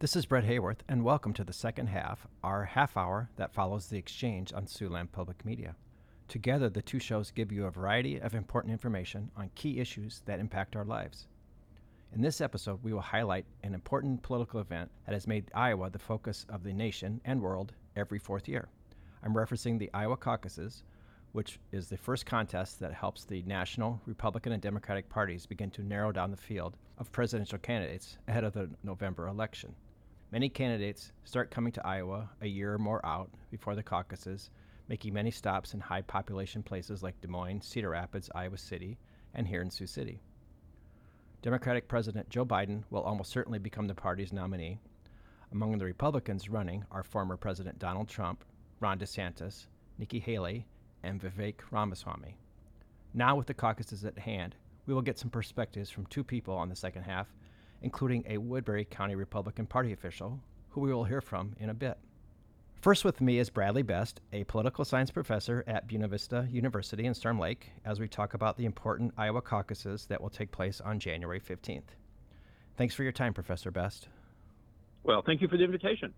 This is Brett Hayworth, and welcome to the second half, our half hour that follows the exchange on Siouxland Public Media. Together, the two shows give you a variety of important information on key issues that impact our lives. In this episode, we will highlight an important political event that has made Iowa the focus of the nation and world every fourth year. I'm referencing the Iowa caucuses, which is the first contest that helps the national Republican and Democratic parties begin to narrow down the field of presidential candidates ahead of the November election. Many candidates start coming to Iowa a year or more out before the caucuses, making many stops in high population places like Des Moines, Cedar Rapids, Iowa City, and here in Sioux City. Democratic President Joe Biden will almost certainly become the party's nominee. Among the Republicans running are former President Donald Trump, Ron DeSantis, Nikki Haley, and Vivek Ramaswamy. Now, with the caucuses at hand, we will get some perspectives from two people on the second half, including a Woodbury County Republican Party official, who we will hear from in a bit. First with me is Bradley Best, a political science professor at Buena Vista University in Storm Lake, as we talk about the important Iowa caucuses that will take place on January 15th. Thanks for your time, Professor Best. Well, thank you for the invitation.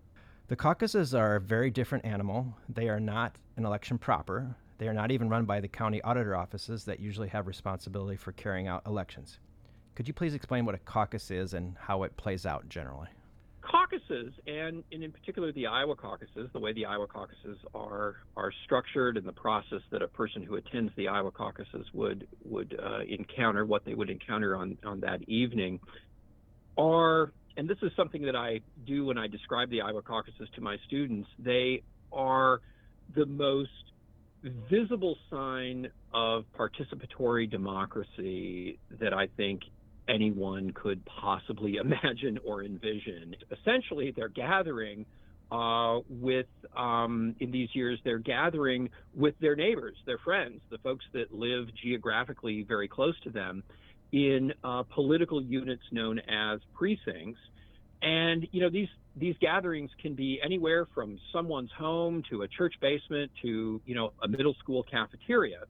The caucuses are a very different animal. They are not an election proper. They are not even run by the county auditor offices that usually have responsibility for carrying out elections. Could you please explain what a caucus is and how it plays out generally? caucuses, and, and in particular the Iowa caucuses, the way the Iowa caucuses are are structured, and the process that a person who attends the Iowa caucuses would would uh, encounter, what they would encounter on on that evening, are and this is something that I do when I describe the Iowa caucuses to my students. They are the most visible sign of participatory democracy that I think anyone could possibly imagine or envision. Essentially, they're gathering uh, with, um, in these years, they're gathering with their neighbors, their friends, the folks that live geographically very close to them in uh, political units known as precincts. And, you know, these these gatherings can be anywhere from someone's home to a church basement to, you know, a middle school cafeteria.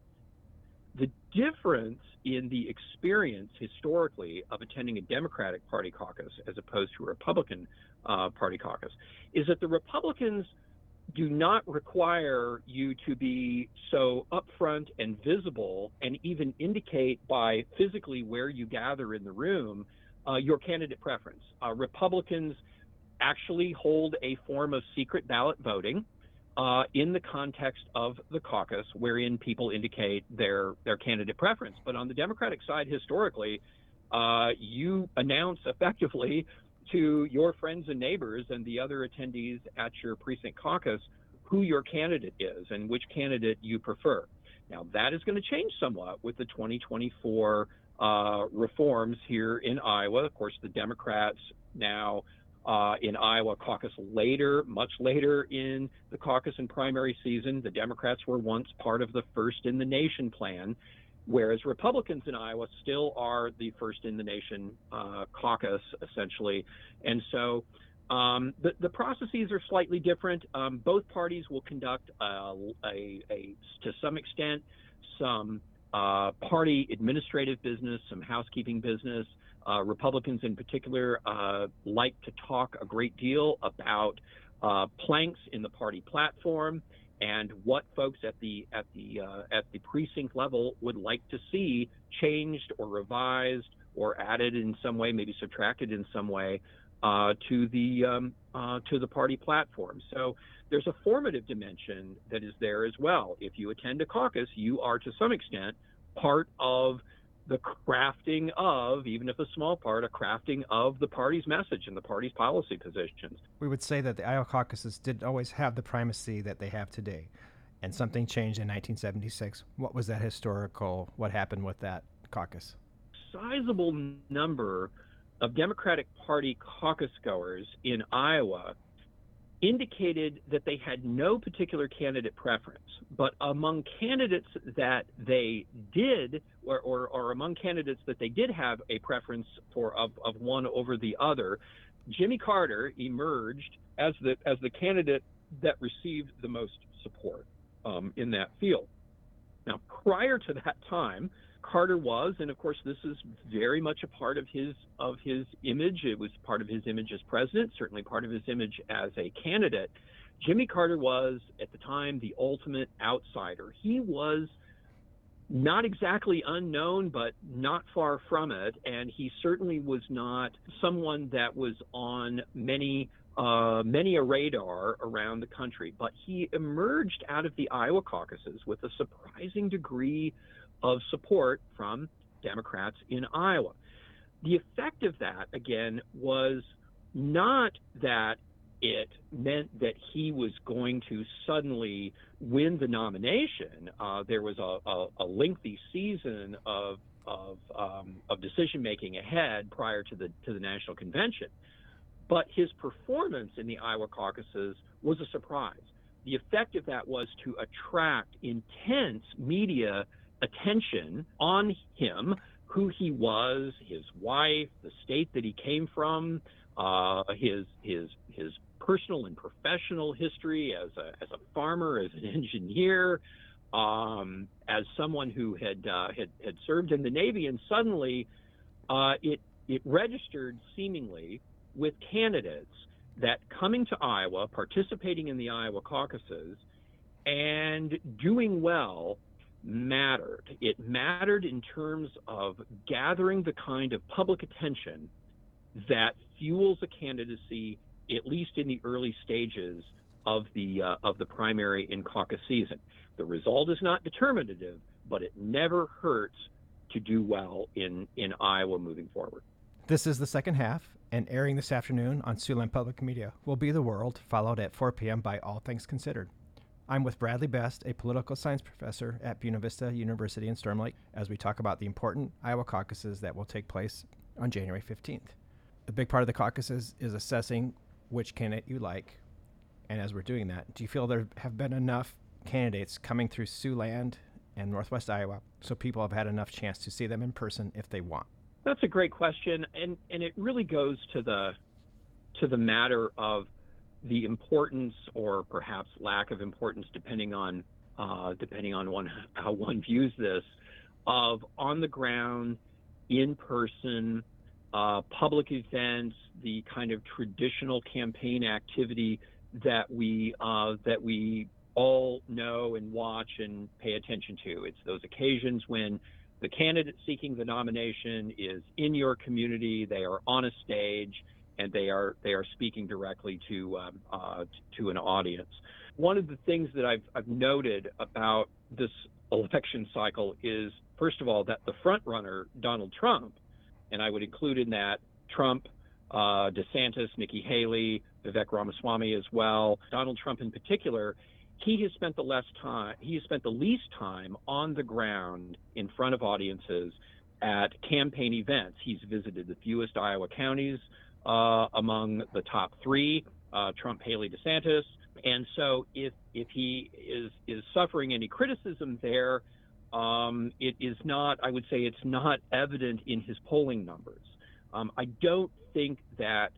Difference in the experience historically of attending a Democratic Party caucus as opposed to a Republican uh, Party caucus is that the Republicans do not require you to be so upfront and visible and even indicate by physically where you gather in the room uh, your candidate preference. Uh, Republicans actually hold a form of secret ballot voting uh, in the context of the caucus, wherein people indicate their their candidate preference. But on the Democratic side, historically, uh, you announce effectively to your friends and neighbors and the other attendees at your precinct caucus who your candidate is and which candidate you prefer. Now that is going to change somewhat with the 2024 uh, reforms here in Iowa. Of course, the Democrats now uh, in Iowa caucus later, much later in the caucus and primary season. The Democrats were once part of the first in the nation plan, whereas Republicans in Iowa still are the first in the nation uh, caucus, essentially. And so um, the, the, processes are slightly different. Um, both parties will conduct uh, a, a, to some extent, some uh, party administrative business, some housekeeping business. Uh, Republicans in particular uh, like to talk a great deal about uh, planks in the party platform and what folks at the at the uh, at the precinct level would like to see changed or revised or added in some way, maybe subtracted in some way uh, to the um, uh, to the party platform. So there's a formative dimension that is there as well. If you attend a caucus, you are to some extent part of the crafting of, even if a small part, a crafting of the party's message and the party's policy positions. We would say that the Iowa caucuses didn't always have the primacy that they have today, and something changed in 1976. What was that historical? What happened with that caucus? Sizable number of Democratic Party caucus goers in Iowa indicated that they had no particular candidate preference, but among candidates that they did, or, or, or, among candidates that they did have a preference for of, of one over the other, Jimmy Carter emerged as the as the candidate that received the most support um, in that field. Now, prior to that time, Carter was, and of course, this is very much a part of his of his image. It was part of his image as president, certainly part of his image as a candidate. Jimmy Carter was at the time the ultimate outsider. He was not exactly unknown, but not far from it, and he certainly was not someone that was on many uh, many a radar around the country. But he emerged out of the Iowa caucuses with a surprising degree of support from Democrats in Iowa. The effect of that, again, was not that it meant that he was going to suddenly win the nomination. Uh, there was a, a, a, lengthy season of of, um, of decision making ahead prior to the to the national convention, but his performance in the Iowa caucuses was a surprise. The effect of that was to attract intense media attention on him, who he was, his wife, the state that he came from, uh, his his his personal and professional history as a as a farmer, as an engineer, um, as someone who had uh, had had served in the Navy, and suddenly uh, it it registered seemingly with candidates that coming to Iowa, participating in the Iowa caucuses, and doing well mattered. It mattered in terms of gathering the kind of public attention that fuels a candidacy, at least in the early stages of the uh, of the primary and caucus season. The result is not determinative, but it never hurts to do well in in Iowa moving forward. This is the second half, and airing this afternoon on Siouxland Public Media will be The World, followed at 4 p.m. by All Things Considered. I'm with Bradley Best, a political science professor at Buena Vista University in Storm Lake, as we talk about the important Iowa caucuses that will take place on January 15th. A big part of the caucuses is assessing which candidate you like. And as we're doing that, do you feel there have been enough candidates coming through Siouxland and Northwest Iowa so people have had enough chance to see them in person if they want? That's a great question, and and it really goes to the to the matter of the importance or perhaps lack of importance, depending on uh, depending on one how one views this, of on the ground, in person, uh, public events, the kind of traditional campaign activity that we uh, that we all know and watch and pay attention to. It's those occasions when the candidate seeking the nomination is in your community, they are on a stage, and they are they are speaking directly to um, uh, to an audience. One of the things that I've, I've noted about this election cycle is, first of all, that the front runner Donald Trump, and I would include in that Trump, uh, DeSantis, Nikki Haley, Vivek Ramaswamy as well. Donald Trump in particular, he has spent the less time, he has spent the least time on the ground in front of audiences at campaign events. He's visited the fewest Iowa counties uh, among the top three, uh, Trump, Haley, DeSantis. And so if if he is is suffering any criticism there, um, it is not. I would say it's not evident in his polling numbers. Um, I don't think that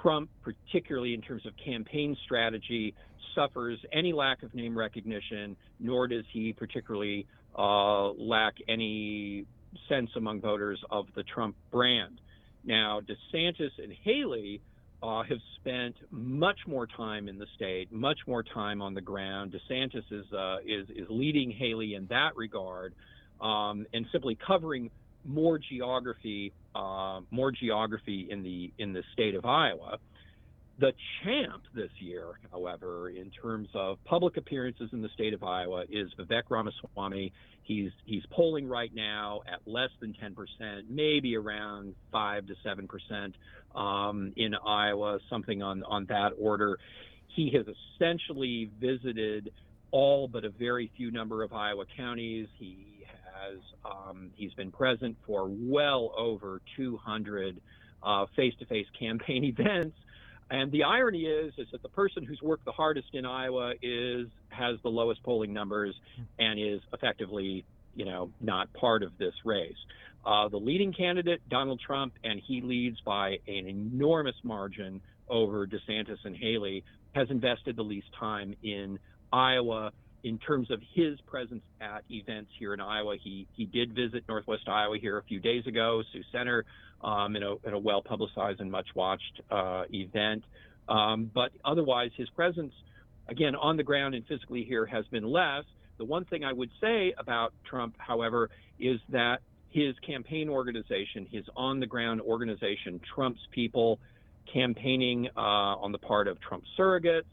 Trump, particularly in terms of campaign strategy, suffers any lack of name recognition, nor does he particularly uh, lack any sense among voters of the Trump brand. Now, DeSantis and Haley uh, have spent much more time in the state, much more time on the ground. DeSantis is uh, is is leading Haley in that regard, um, and simply covering more geography, uh, more geography in the in the state of Iowa. The champ this year, however, in terms of public appearances in the state of Iowa, is Vivek Ramaswamy. He's he's polling right now at less than 10%, maybe around five to seven percent um, in Iowa, something on on that order. He has essentially visited all but a very few number of Iowa counties. He has um, he's been present for well over 200 uh, face-to-face campaign events. And the irony is, is that the person who's worked the hardest in Iowa is has the lowest polling numbers and is effectively, you know, not part of this race. Uh, the leading candidate, Donald Trump, and he leads by an enormous margin over DeSantis and Haley, has invested the least time in Iowa. In terms of his presence at events here in Iowa, he he did visit Northwest Iowa here a few days ago, Sioux Center, um, in a, in a well publicized and much watched uh, event. Um, but otherwise, his presence, again, on the ground and physically here has been less. The one thing I would say about Trump, however, is that his campaign organization, his on the ground organization, Trump's people campaigning uh, on the part of Trump surrogates.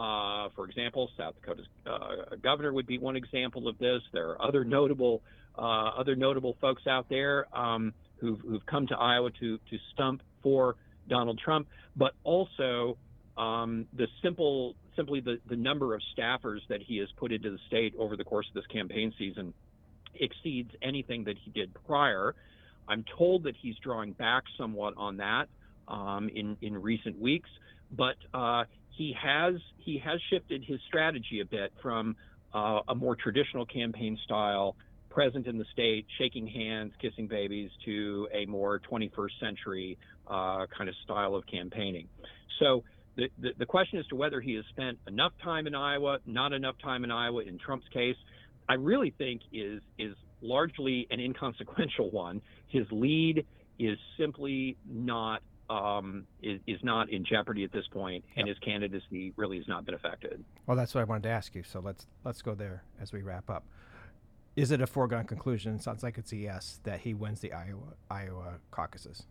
Uh, for example, South Dakota's uh, governor would be one example of this. There are other notable uh, other notable folks out there um, who've, who've come to Iowa to to stump for Donald Trump, but also um, the simple simply the, the number of staffers that he has put into the state over the course of this campaign season exceeds anything that he did prior. I'm told that he's drawing back somewhat on that um, in in recent weeks, but uh, he has he has shifted his strategy a bit from uh, a more traditional campaign style, present in the state, shaking hands, kissing babies, to a more 21st century uh, kind of style of campaigning. So. The, the, the question as to whether he has spent enough time in Iowa, not enough time in Iowa in Trump's case, I really think is is largely an inconsequential one. His lead is simply not um, is, is not in jeopardy at this point, and Yep. his candidacy really has not been affected. Well, that's what I wanted to ask you. So let's let's go there as we wrap up. Is it a foregone conclusion? It sounds like it's a yes that he wins the Iowa Iowa caucuses.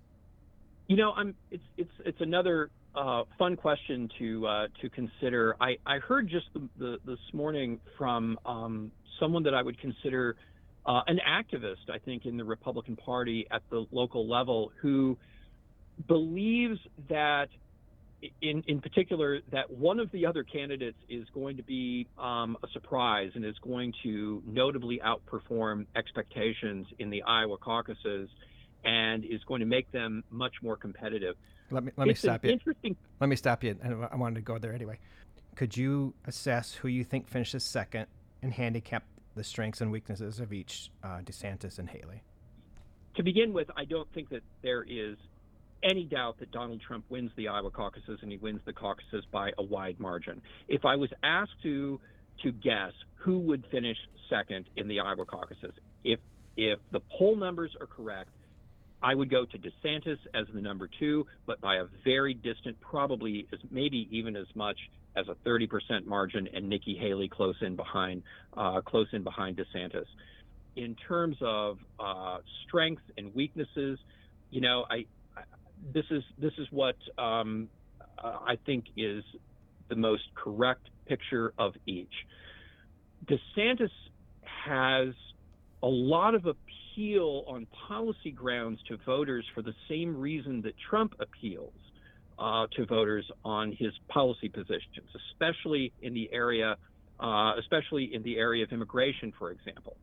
You know, I'm it's it's it's another uh, fun question to uh, to consider. I, I heard just the, the, this morning from um, someone that I would consider uh, an activist, I think, in the Republican Party at the local level, who believes that, in in particular, that one of the other candidates is going to be um, a surprise and is going to notably outperform expectations in the Iowa caucuses, and is going to make them much more competitive. Let me let me it's stop you. Interesting. Let me stop you. and I wanted to go there anyway. Could you assess who you think finishes second and handicap the strengths and weaknesses of each uh, DeSantis and Haley? To begin with, I don't think that there is any doubt that Donald Trump wins the Iowa caucuses and he wins the caucuses by a wide margin. If I was asked to to guess who would finish second in the Iowa caucuses, if if the poll numbers are correct, I would go to DeSantis as the number two, but by a very distant, probably as maybe even as much as a 30% margin, and Nikki Haley close in behind, uh, close in behind DeSantis. In terms of uh, strengths and weaknesses, you know, I, I this is this is what um, I think is the most correct picture of each. DeSantis has a lot of appeal on policy grounds to voters for the same reason that Trump appeals uh, to voters on his policy positions, especially in the area, uh, especially in the area of immigration, for example.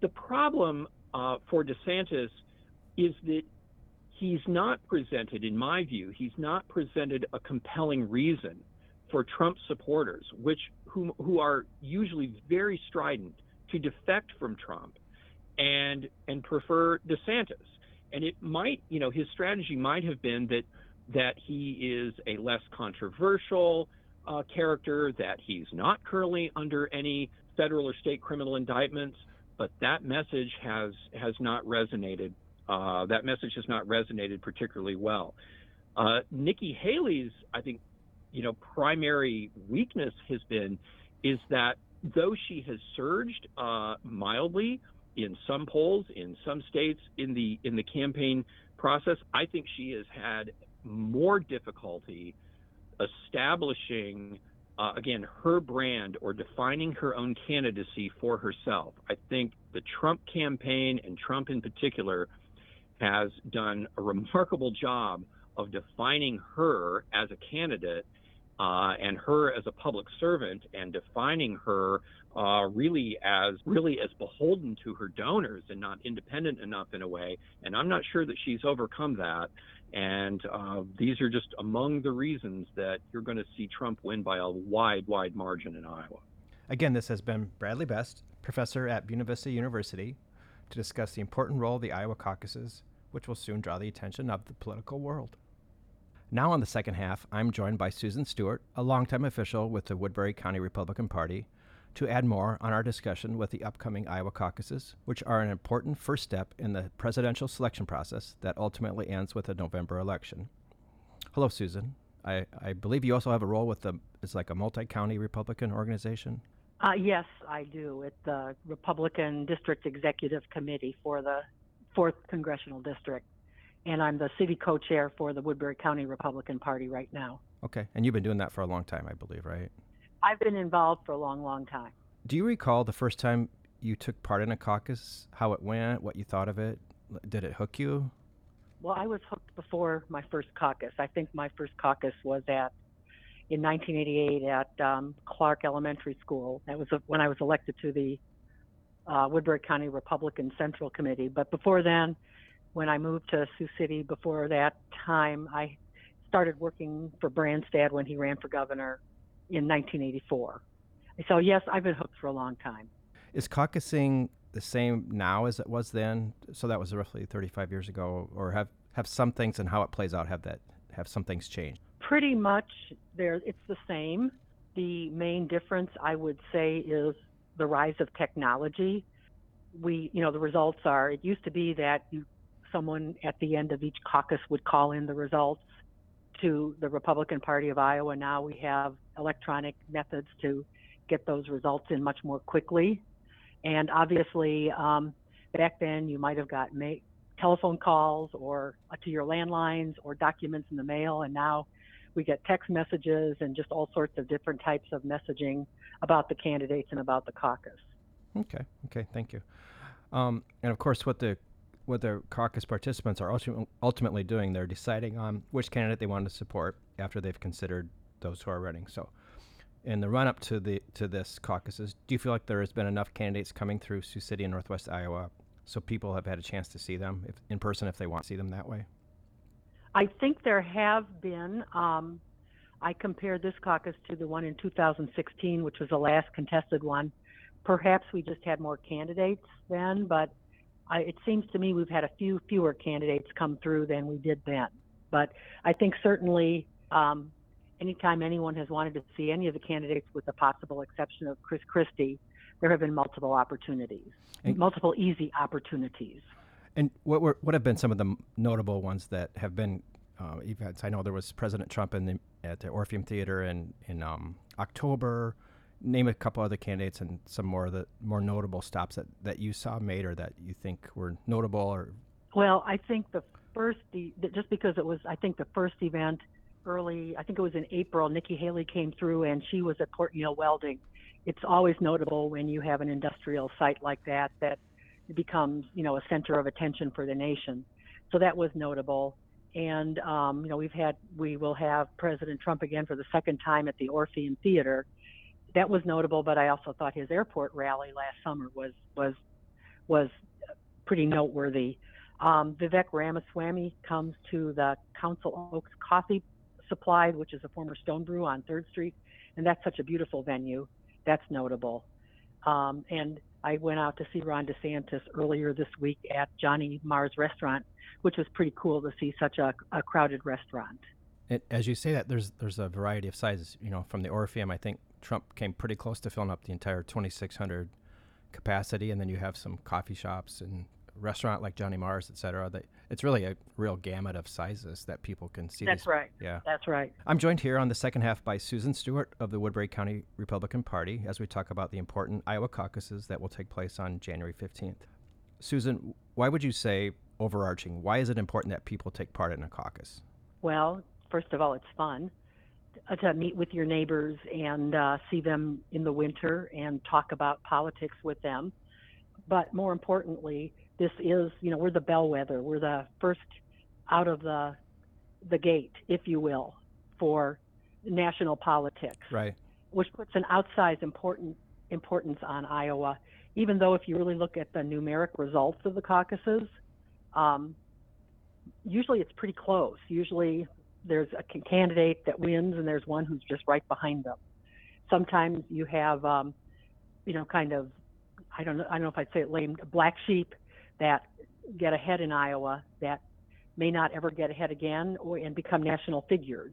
The problem uh, for DeSantis is that he's not presented, in my view, he's not presented a compelling reason for Trump supporters, which who, who are usually very strident, to defect from Trump and and prefer DeSantis. And it might, you know, his strategy might have been that that he is a less controversial uh, character, that he's not currently under any federal or state criminal indictments. But that message has has not resonated. Uh, that message has not resonated particularly well. Uh, Nikki Haley's, I think, you know, primary weakness has been is that though she has surged uh, mildly in some polls in some states in the in the campaign process, I think she has had more difficulty establishing uh, again her brand or defining her own candidacy for herself. I think the Trump campaign and Trump in particular has done a remarkable job of defining her as a candidate uh, and her as a public servant and defining her uh, really as really as beholden to her donors and not independent enough in a way. And I'm not sure that she's overcome that. And uh, these are just among the reasons that you're going to see Trump win by a wide, wide margin in Iowa. Again, this has been Bradley Best, professor at Buena Vista University, to discuss the important role of the Iowa caucuses, which will soon draw the attention of the political world. Now, on the second half, I'm joined by Susan Stewart, a longtime official with the Woodbury County Republican Party, to add more on our discussion with the upcoming Iowa caucuses, which are an important first step in the presidential selection process that ultimately ends with a November election. Hello, Susan. I, I believe you also have a role with the it's like a multi-county Republican organization. Uh, yes, I do. At the Republican District Executive Committee for the Fourth Congressional District, and I'm the city co-chair for the Woodbury County Republican Party right now. Okay, and you've been doing that for a long time, I believe, right? I've been involved for a long, long time. Do you recall the first time you took part in a caucus? How it went? What you thought of it? Did it hook you? Well, I was hooked before my first caucus. I think my first caucus was at in 1988 at um, Clark Elementary School. That was when I was elected to the uh, Woodbury County Republican Central Committee. But before then, when I moved to Sioux City, before that time, I started working for Branstad when he ran for governor in 1984. So yes, I've been hooked for a long time. Is caucusing the same now as it was then? So that was roughly 35 years ago, or have have some things and how it plays out have that have some things changed? Pretty much, there it's the same. The main difference, I would say, is the rise of technology. We, you know, the results are. It used to be that you, someone at the end of each caucus would call in the results to the Republican Party of Iowa. Now we have electronic methods to get those results in much more quickly. And obviously, um, back then you might have got ma- telephone calls or to your landlines or documents in the mail, and now we get text messages and just all sorts of different types of messaging about the candidates and about the caucus. Okay. Okay. Thank you. Um, and of course, what the what the caucus participants are ultimately doing, they're deciding on which candidate they want to support after they've considered those who are running. So, in the run up to the to this caucuses, do you feel like there has been enough candidates coming through Sioux City and Northwest Iowa, so people have had a chance to see them if, in person if they want to see them that way? I think there have been. Um, I compared this caucus to the one in 2016, which was the last contested one. Perhaps we just had more candidates then, but I, it seems to me we've had a few fewer candidates come through than we did then. But I think certainly um, anytime anyone has wanted to see any of the candidates, with the possible exception of Chris Christie, there have been multiple opportunities, and, multiple easy opportunities. And what were what have been some of the notable ones that have been uh, events? I know there was President Trump in the, at the Orpheum Theater in in um, October name a couple other candidates and some more the more notable stops that, that you saw made or that you think were notable or well i think the first just because it was i think the first event early i think it was in april nikki haley came through and she was at port welding it's always notable when you have an industrial site like that that becomes you know a center of attention for the nation so that was notable and um, you know we've had we will have president trump again for the second time at the orpheum theater that was notable, but I also thought his airport rally last summer was was was pretty noteworthy. Um, Vivek Ramaswamy comes to the Council Oaks Coffee Supply, which is a former Stone Brew on Third Street, and that's such a beautiful venue. That's notable. Um, and I went out to see Ron DeSantis earlier this week at Johnny Mar's restaurant, which was pretty cool to see such a, a crowded restaurant. As you say that, there's there's a variety of sizes. You know, from the Orpheum, I think Trump came pretty close to filling up the entire 2,600 capacity, and then you have some coffee shops and restaurant like Johnny Mars, et cetera. That it's really a real gamut of sizes that people can see. That's these. right. Yeah, that's right. I'm joined here on the second half by Susan Stewart of the Woodbury County Republican Party as we talk about the important Iowa caucuses that will take place on January 15th. Susan, why would you say overarching? Why is it important that people take part in a caucus? Well, first of all, it's fun. To meet with your neighbors and uh, see them in the winter and talk about politics with them. But more importantly, this is, you know, we're the bellwether. We're the first out of the the gate, if you will, for national politics. Right. Which puts an outsized important importance on Iowa. Even though if you really look at the numeric results of the caucuses, um, usually it's pretty close. Usually there's a candidate that wins and there's one who's just right behind them. Sometimes you have, um, you know, kind of, I don't know, I don't know if I'd say it lame, black sheep that get ahead in Iowa that may not ever get ahead again or and become national figures.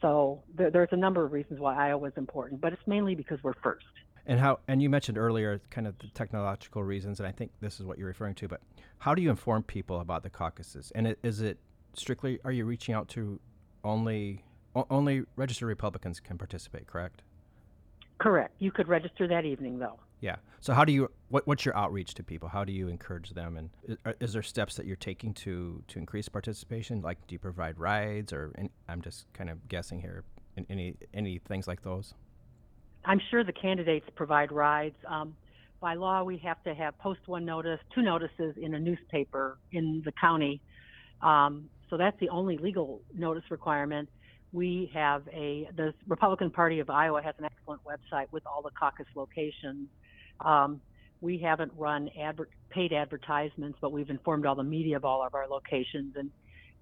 So there, there's a number of reasons why Iowa is important, but it's mainly because we're first. And how? And you mentioned earlier kind of the technological reasons, and I think this is what you're referring to. But how do you inform people about the caucuses? And it, is it strictly? Are you reaching out to only only registered Republicans can participate? Correct. Correct. You could register that evening, though. Yeah. So how do you? What, what's your outreach to people? How do you encourage them? And is, is there steps that you're taking to to increase participation? Like, do you provide rides, or any, I'm just kind of guessing here. Any any things like those? I'm sure the candidates provide rides. Um, by law, we have to have post one notice, two notices in a newspaper in the county. Um, so that's the only legal notice requirement. We have a, the Republican Party of Iowa has an excellent website with all the caucus locations. Um, we haven't run adver- paid advertisements, but we've informed all the media of all of our locations and,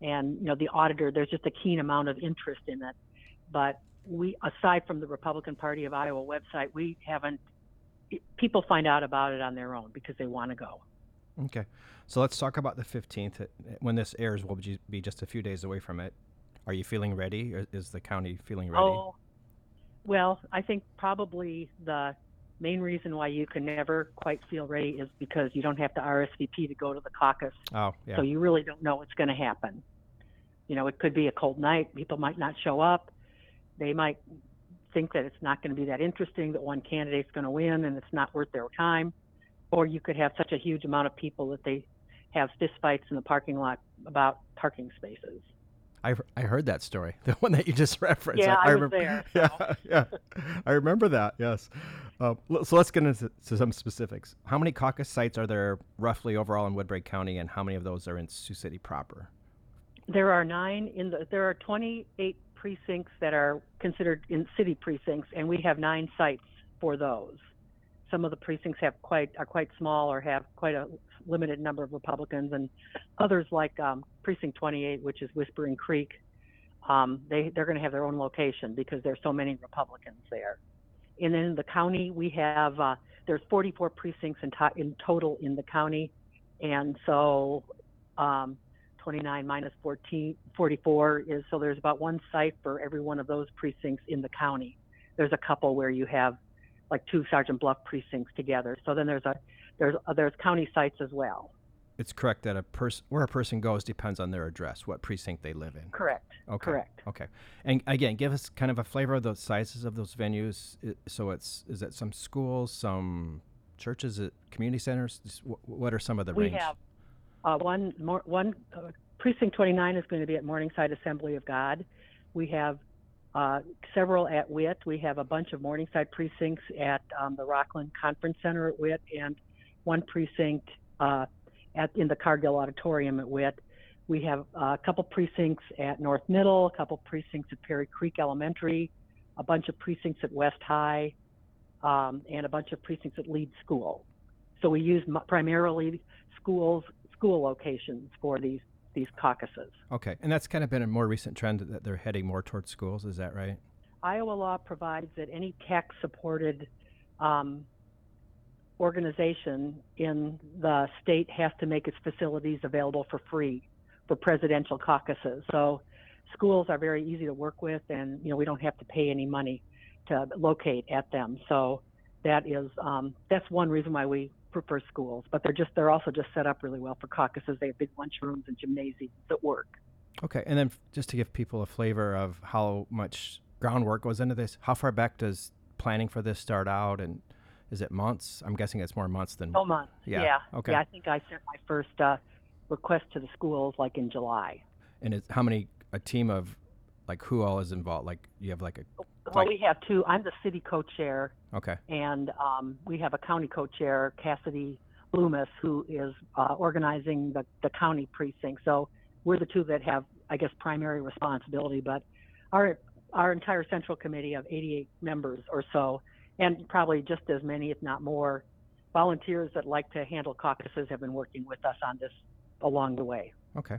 and, you know, the auditor, there's just a keen amount of interest in it. But we, aside from the Republican Party of Iowa website, we haven't. People find out about it on their own because they want to go. Okay. So let's talk about the 15th. When this airs, we'll be just a few days away from it. Are you feeling ready? Or is the county feeling ready? Oh, well, I think probably the main reason why you can never quite feel ready is because you don't have to RSVP to go to the caucus. Oh, yeah. So you really don't know what's going to happen. You know, it could be a cold night. People might not show up. They might think that it's not going to be that interesting, that one candidate's going to win and it's not worth their time. Or you could have such a huge amount of people that they have fistfights in the parking lot about parking spaces. I, I heard that story, the one that you just referenced. Yeah, I was remember, there, Yeah, yeah, I remember that. Yes. Uh, so let's get into to some specifics. How many caucus sites are there roughly overall in Woodbury County, and how many of those are in Sioux City proper? There are nine in the. There are 28 precincts that are considered in city precincts, and we have nine sites for those. Some of the precincts have quite are quite small or have quite a limited number of Republicans, and others like um, precinct 28, which is Whispering Creek, um, they they're going to have their own location because there's so many Republicans there. And then in the county, we have uh, there's 44 precincts in, to- in total in the county, and so um, 29 minus 14, 44 is so there's about one site for every one of those precincts in the county. There's a couple where you have like two Sergeant Bluff precincts together. So then there's a there's uh, there's county sites as well. It's correct that a person where a person goes depends on their address, what precinct they live in. Correct. Okay. Correct. Okay. And again, give us kind of a flavor of the sizes of those venues. So it's is it some schools, some churches, community centers? What are some of the we range? have uh, one more one uh, precinct 29 is going to be at Morningside Assembly of God. We have uh, several at WIT. We have a bunch of Morningside precincts at um, the Rockland Conference Center at WIT, and one precinct uh, at in the Cargill Auditorium at WIT. We have uh, a couple precincts at North Middle, a couple precincts at Perry Creek Elementary, a bunch of precincts at West High, um, and a bunch of precincts at Lead School. So we use primarily schools, school locations for these these caucuses. Okay. And that's kind of been a more recent trend that they're heading more towards schools. Is that right? Iowa law provides that any tax-supported um, organization in the state has to make its facilities available for free for presidential caucuses. So schools are very easy to work with, and you know we don't have to pay any money to locate at them. So that is um, that's one reason why we prefer schools. But they're just they're also just set up really well for caucuses. They have big lunchrooms and gymnasiums that work. Okay. And then just to give people a flavor of how much groundwork goes into this, how far back does planning for this start out? And is it months? I'm guessing it's more months than. Oh, months. Yeah, Yeah. okay. Yeah, I think I sent my first uh, request to the schools like in July. And it's how many, a team of, like, who all is involved? Like, you have like a. Well, Like- we have two. I'm the city co-chair, Okay. and um, we have a county co-chair, Cassidy Loomis, who is uh, organizing the, the county precinct. So we're the two that have, I guess, primary responsibility. But our our entire central committee of 88 members or so, and probably just as many, if not more, volunteers that like to handle caucuses have been working with us on this along the way. Okay.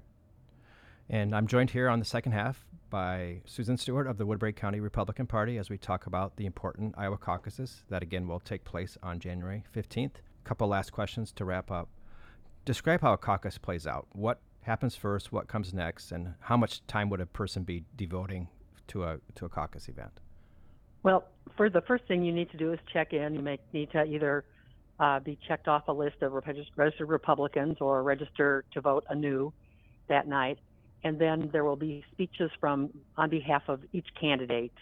And I'm joined here on the second half by Susan Stewart of the Woodbury County Republican Party as we talk about the important Iowa caucuses that again will take place on January 15th. Couple last questions to wrap up. Describe how a caucus plays out. What happens first, what comes next, and how much time would a person be devoting to a to a caucus event? Well, for the first thing you need to do is check in. You may need to either uh, be checked off a list of registered Republicans or register to vote anew that night. And then there will be speeches from on behalf of each candidate,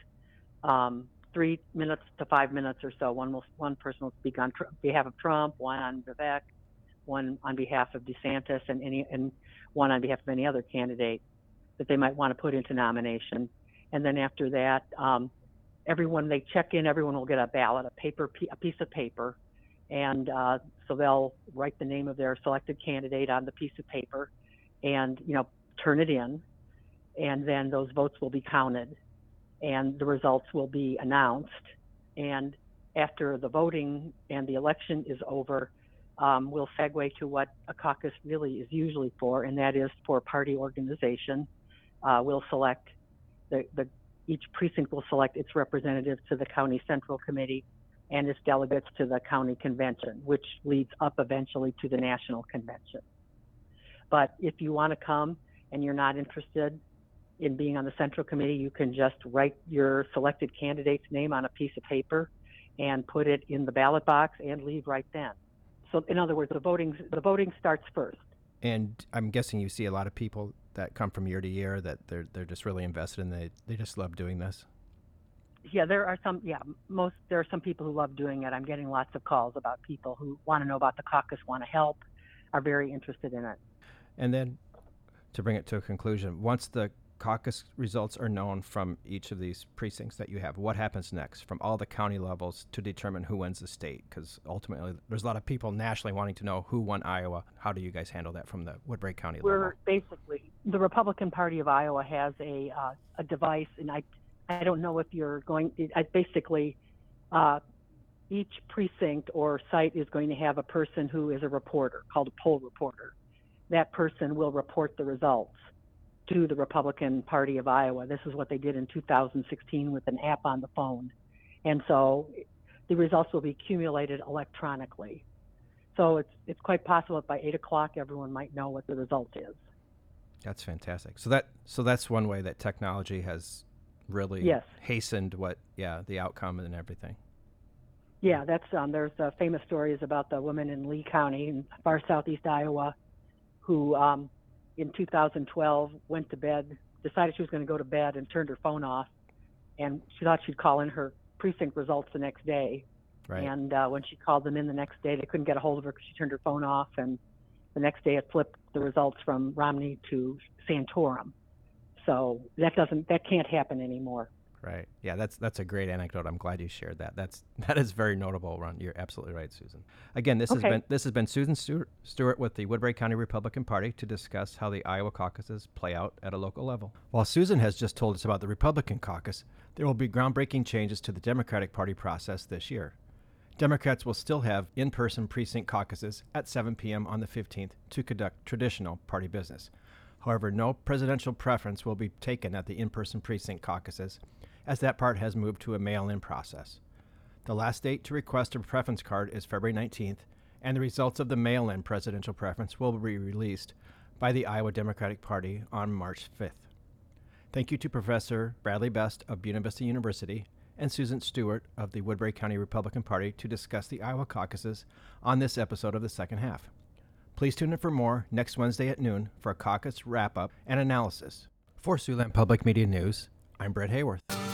um, three minutes to five minutes or so. One will, one person will speak on tr- behalf of Trump, one on Vivek, one on behalf of DeSantis, and any and one on behalf of any other candidate that they might want to put into nomination. And then after that, um, everyone they check in, everyone will get a ballot, a paper, a piece of paper, and uh, so they'll write the name of their selected candidate on the piece of paper, and you know turn it in, and then those votes will be counted, and the results will be announced, and after the voting and the election is over, um, we'll segue to what a caucus really is usually for, and that is for party organization. Uh, we'll select the, the each precinct will select its representatives to the county central committee and its delegates to the county convention, which leads up eventually to the national convention. But if you want to come and you're not interested in being on the central committee, you can just write your selected candidate's name on a piece of paper and put it in the ballot box and leave right then. So, in other words, the voting the voting starts first. And I'm guessing you see a lot of people that come from year to year that they're they're just really invested and they they just love doing this. Yeah, there are some. Yeah, most there are some people who love doing it. I'm getting lots of calls about people who want to know about the caucus, want to help, are very interested in it. And then, to bring it to a conclusion, once the caucus results are known from each of these precincts that you have, what happens next from all the county levels to determine who wins the state? Because ultimately, there's a lot of people nationally wanting to know who won Iowa. How do you guys handle that from the Woodbury County level? We're basically the Republican Party of Iowa has a uh, a device, and I I don't know if you're going. I basically. Uh, each precinct or site is going to have a person who is a reporter called a poll reporter. That person will report the results to the Republican Party of Iowa. This is what they did in 2016 with an app on the phone. And so the results will be accumulated electronically. So it's, it's quite possible that by 8 o'clock everyone might know what the result is. That's fantastic. So that so that's one way that technology has really Yes. hastened what yeah the outcome and everything. Yeah, that's um, there's uh, famous stories about the woman in Lee County in far southeast Iowa who um, in 2012 went to bed, decided she was going to go to bed and turned her phone off, and she thought she'd call in her precinct results the next day. Right. And uh, when she called them in the next day, they couldn't get a hold of her because she turned her phone off. And the next day, it flipped the results from Romney to Santorum. So that doesn't that can't happen anymore. Right. Yeah, that's that's a great anecdote. I'm glad you shared that. That's that is very notable. Ron, you're absolutely right, Susan. Again, this has been this has been Susan Stewart, Stewart with the Woodbury County Republican Party to discuss how the Iowa caucuses play out at a local level. While Susan has just told us about the Republican caucus, there will be groundbreaking changes to the Democratic Party process this year. Democrats will still have in-person precinct caucuses at 7 p.m. on the 15th to conduct traditional party business. However, no presidential preference will be taken at the in-person precinct caucuses, as that part has moved to a mail-in process. The last date to request a preference card is February 19th, and the results of the mail-in presidential preference will be released by the Iowa Democratic Party on March 5th. Thank you to Professor Bradley Best of Buena Vista University and Susan Stewart of the Woodbury County Republican Party to discuss the Iowa caucuses on this episode of the second half. Please tune in for more next Wednesday at noon for a caucus wrap up and analysis. For Siouxland Public Media News, I'm Brett Hayworth.